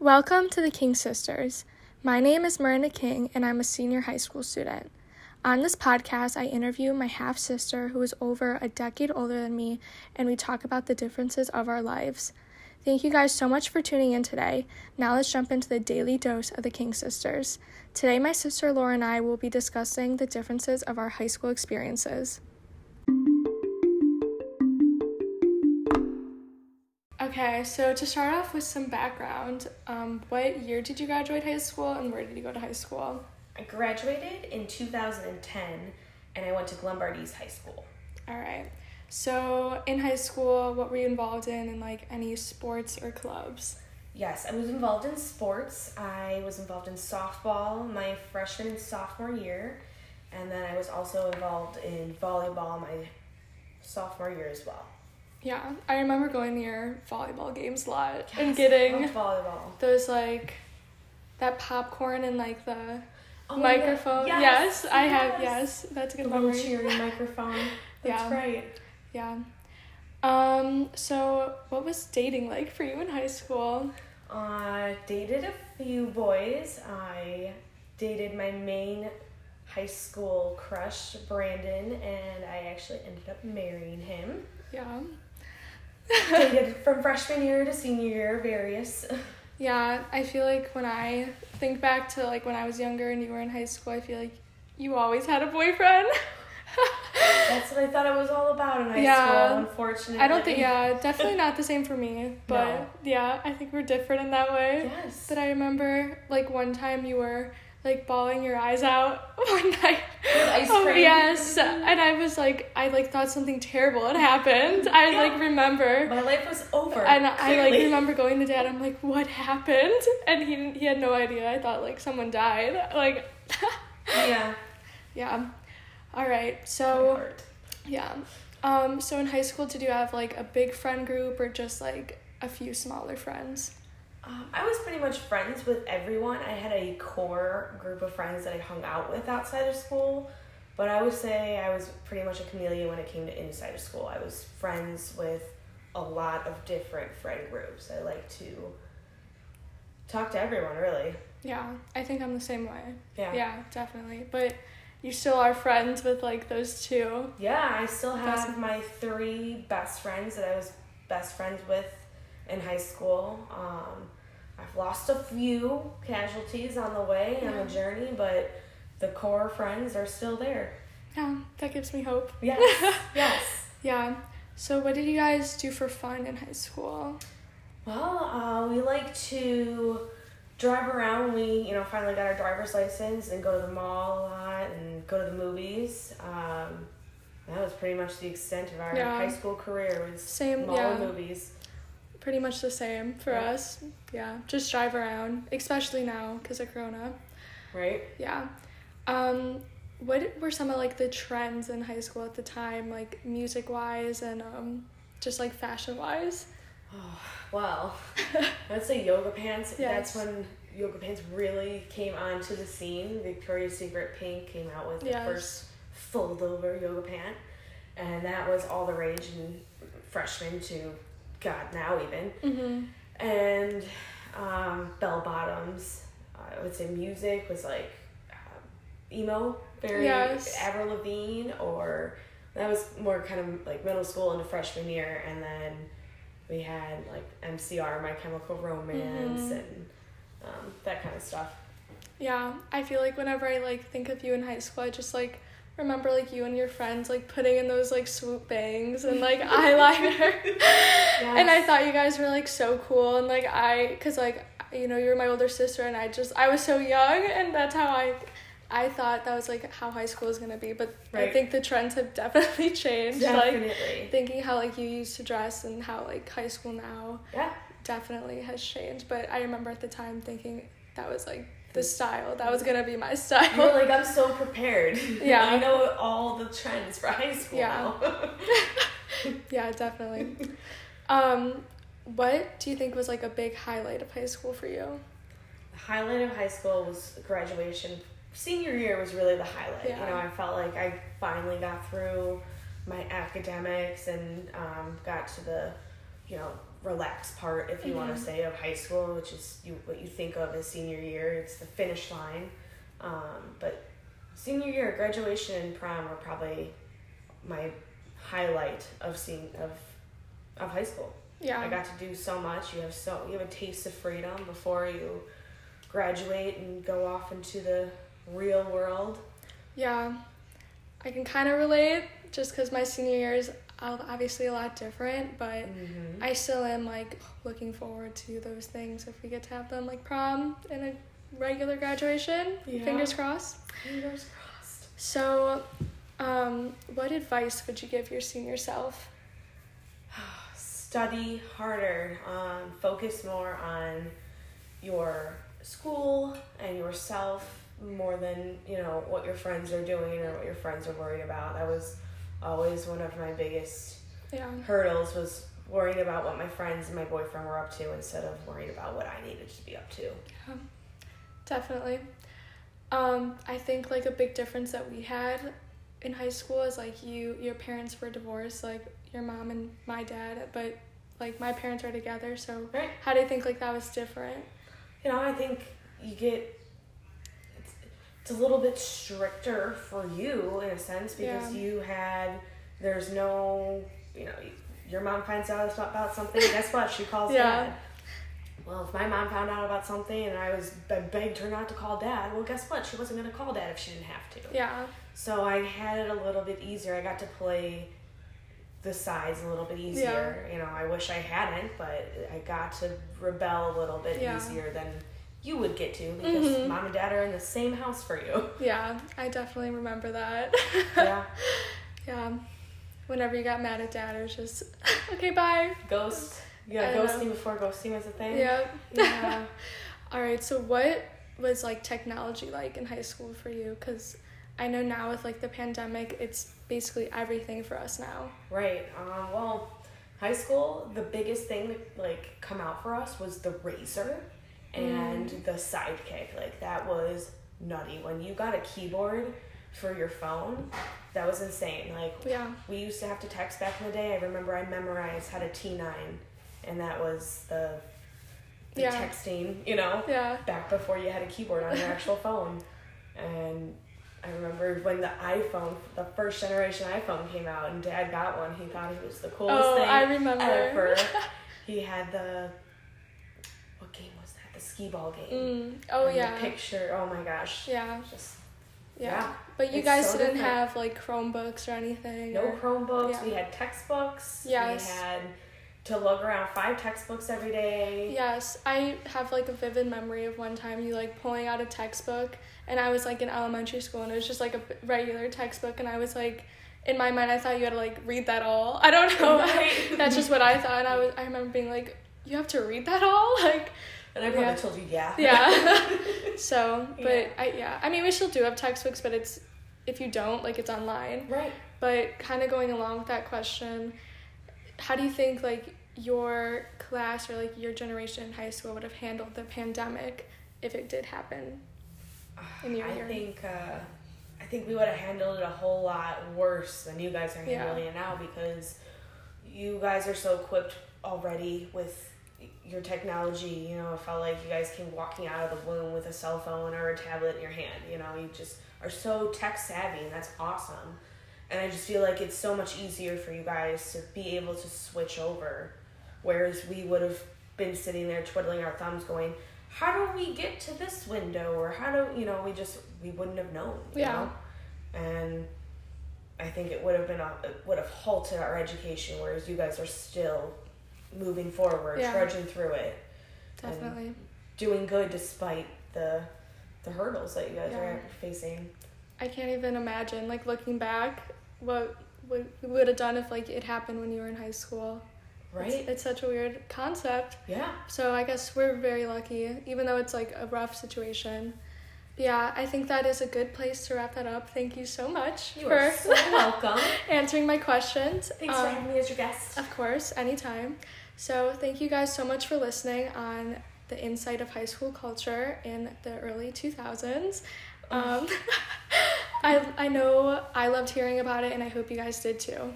Welcome to the King Sisters. My name is Miranda King, and I'm a senior high school student. On this podcast, I interview my half sister who is over a decade older than me, and we talk about the differences of our lives. Thank you guys so much for tuning in today. Now let's jump into the daily dose of the King Sisters. Today, my sister Laura and I will be discussing the differences of our high school experiences. Okay, so to start off with some background, um, what year did you graduate high school and where did you go to high school? I graduated in 2010 and I went to Glenbard High School. All right. So in high school, what were you involved in in like any sports or clubs? Yes, I was involved in sports. I was involved in softball my freshman and sophomore year, and then I was also involved in volleyball my sophomore year as well. Yeah, I remember going to your volleyball games a lot Yes, and I getting volleyball. those like that popcorn and like the Oh, microphone. Yes, I have. yes. Yes, that's a The good little memory. cheering microphone. That's Yeah. right. Yeah. Um. So, what was dating like for you in high school? Uh, dated a few boys. I dated my main high school crush, Brandon, and I actually ended up marrying him. Yeah. Dated from freshman year to senior year, various. Yeah, I feel like when I think back to like when I was younger and you were in high school, I feel like you always had a boyfriend. That's what I thought it was all about in high Yeah. school, unfortunately. I don't think yeah, definitely not the same for me, but No. yeah, I think we're different in that way. Yes. But I remember like one time you were like bawling your eyes out one night. With ice Oh yes, and I was like, I like thought something terrible had happened. I Yeah. like remember, My life was over. and I like remember going to dad. I'm like, what happened? And he he had no idea. I thought like someone died. Like, Yeah. yeah. All right, so yeah. Um, so in high school, did you have like a big friend group or just like a few smaller friends? Um, I was pretty much friends with everyone. I had a core group of friends that I hung out with outside of school, but I would say I was pretty much a chameleon when it came to inside of school. I was friends with a lot of different friend groups. I like to talk to everyone, really. Yeah, I think I'm the same way. Yeah. Yeah, definitely. But you still are friends with like those two. Yeah, I still have my three best friends that I was best friends with in high school. Um, I've lost a few casualties on the way on Yeah. the journey, but the core friends are still there. Yeah, that gives me hope. Yes, yes. Yeah. So what did you guys do for fun in high school? Well, uh, we like to drive around. We, you know, finally got our driver's license and go to the mall a lot and go to the movies. Um, that was pretty much the extent of our Yeah. high school career was Same, mall yeah. movies. Pretty much the same for us. Yeah, just drive around, especially now because of Corona. Right? Yeah. Um, what were some of like the trends in high school at the time, like music wise and um, just like fashion wise? Oh, well, I'd say yoga pants. Yes. That's when yoga pants really came onto the scene. Victoria's Secret Pink came out with Yes. the first fold over yoga pant, and that was all the rage in freshman to God now even. Mm-hmm. And um, bell bottoms. I would say music was like um, emo, very Yes. Avril Lavigne, or that was more kind of like middle school into freshman year, and then we had like MCR, My Chemical Romance, Mhm. and um, that kind of stuff. Yeah, I feel like whenever I like think of you in high school, I just like remember like you and your friends like putting in those like swoop bangs and like eyeliner. And I thought you guys were like so cool and like I cuz like you know, you're my older sister and I just I was so young and that's how I I thought that was like how high school is going to be, but I think the trends have definitely changed like definitely, thinking how like you used to dress and how like high school now yeah, definitely has changed, but I remember at the time thinking that was like the style. That was to be my style. you were like I'm so prepared. Yeah. I know all the trends for high school. Yeah. Yeah, definitely. um, what do you think was like a big highlight of high school for you? The highlight of high school was graduation. Senior year was really the highlight. Yeah. You know, I felt like I finally got through my academics and um, got to the, you know, relaxed part, if you want Mhm. to say, of high school, which is you what you think of as senior year. It's the finish line. Um, but senior year, graduation, and prom are probably my highlight of seeing of of high school. Yeah. I got to do so much. You have so you have a taste of freedom before you graduate and go off into the real world. Yeah, I can kind of relate just because my senior year is obviously a lot different, but Mm-hmm. I still am like looking forward to those things if we get to have them like prom and a regular graduation. Yeah. Fingers crossed. Fingers crossed. So, um, what advice would you give your senior self? Study harder. Um, focus more on your school and yourself more than you know what your friends are doing or what your friends are worried about. That was always one of my biggest Yeah. hurdles was worrying about what my friends and my boyfriend were up to instead of worrying about what I needed to be up to. Definitely. Um, I think like a big difference that we had in high school is like you your parents were divorced, like your mom and my dad, but like my parents are together, so Right. how do you think like that was different? You know, I think you get it's a little bit stricter for you in a sense because Yeah. you had there's no you know your mom finds out about something guess what she calls Yeah. dad well if my mom found out about something and i was I begged her not to call dad well guess what she wasn't going to call dad if she didn't have to Yeah. so i had it a little bit easier i got to play the sides a little bit easier you know i wish i hadn't but i got to rebel a little bit Yeah. easier than you would get to because Mhm. mom and dad are in the same house for you Yeah, I definitely remember that. yeah yeah. Whenever you got mad at dad, it was just okay, bye. ghost yeah ghosting before ghosting was a thing Yeah. yeah All right, so what was like technology like in high school for you? Because I know now with like the pandemic, it's basically everything for us now. Right. Um, well, high school, the biggest thing that like come out for us was the RAZR Mm. and the sidekick. Like that was nutty. When you got a keyboard for your phone, that was insane. Like Yeah. we used to have to text back in the day. I remember I memorized how to T nine, and that was the, the Yeah. texting. You know Yeah. back before you had a keyboard on your actual phone. And I remember when the iPhone, the first generation iPhone came out, and Dad got one. He thought it was the coolest Oh, thing I remember. ever. he had the what game was that? The skee ball game. Mm. Oh And yeah. The picture. Oh my gosh. Yeah. Just Yeah. Yeah. But you It's guys so didn't different. have like Chromebooks or anything. no or- Chromebooks. yeah. We had textbooks. Yes. We had to lug around five textbooks every day. Yes, I have like a vivid memory of one time you like pulling out a textbook, and I was like in elementary school, and it was just like a regular textbook, and I was like, in my mind, I thought you had to like read that all. I don't know. Right. That's just what I thought. And I was. I remember being like, you have to read that all, like, And I probably Yeah. told you, yeah. yeah. so, but Yeah. I yeah. I mean, we still do have textbooks, but it's if you don't like it's online. right. But kind of going along with that question, how do you think like your class or like your generation in high school would have handled the pandemic if it did happen? In your I year. think uh, I think we would have handled it a whole lot worse than you guys are Yeah. handling it now because you guys are so equipped already with your technology. You know, it felt like you guys came walking out of the womb with a cell phone or a tablet in your hand. You know, you just are so tech savvy, and that's awesome. And I just feel like it's so much easier for you guys to be able to switch over, whereas we would have been sitting there twiddling our thumbs, going, "How do we get to this window?" Or how do you know? We just we wouldn't have known. You Yeah. Know? And I think it would have been a, it would have halted our education, whereas you guys are still moving forward, Yeah. trudging through it, Definitely. doing good despite the the hurdles that you guys Yeah. are facing. I can't even imagine like looking back what what we would have done if like it happened when you were in high school. Right? It's, it's such a weird concept. yeah. So I guess we're very lucky, even though it's like a rough situation. Yeah, I think that is a good place to wrap that up. Thank you so much You for so welcome. answering my questions. Thanks for Um, having me as your guest. Of course, anytime. So, thank you guys so much for listening on the insight of high school culture in the early 2000s. Um, I, I know I loved hearing about it, and I hope you guys did too.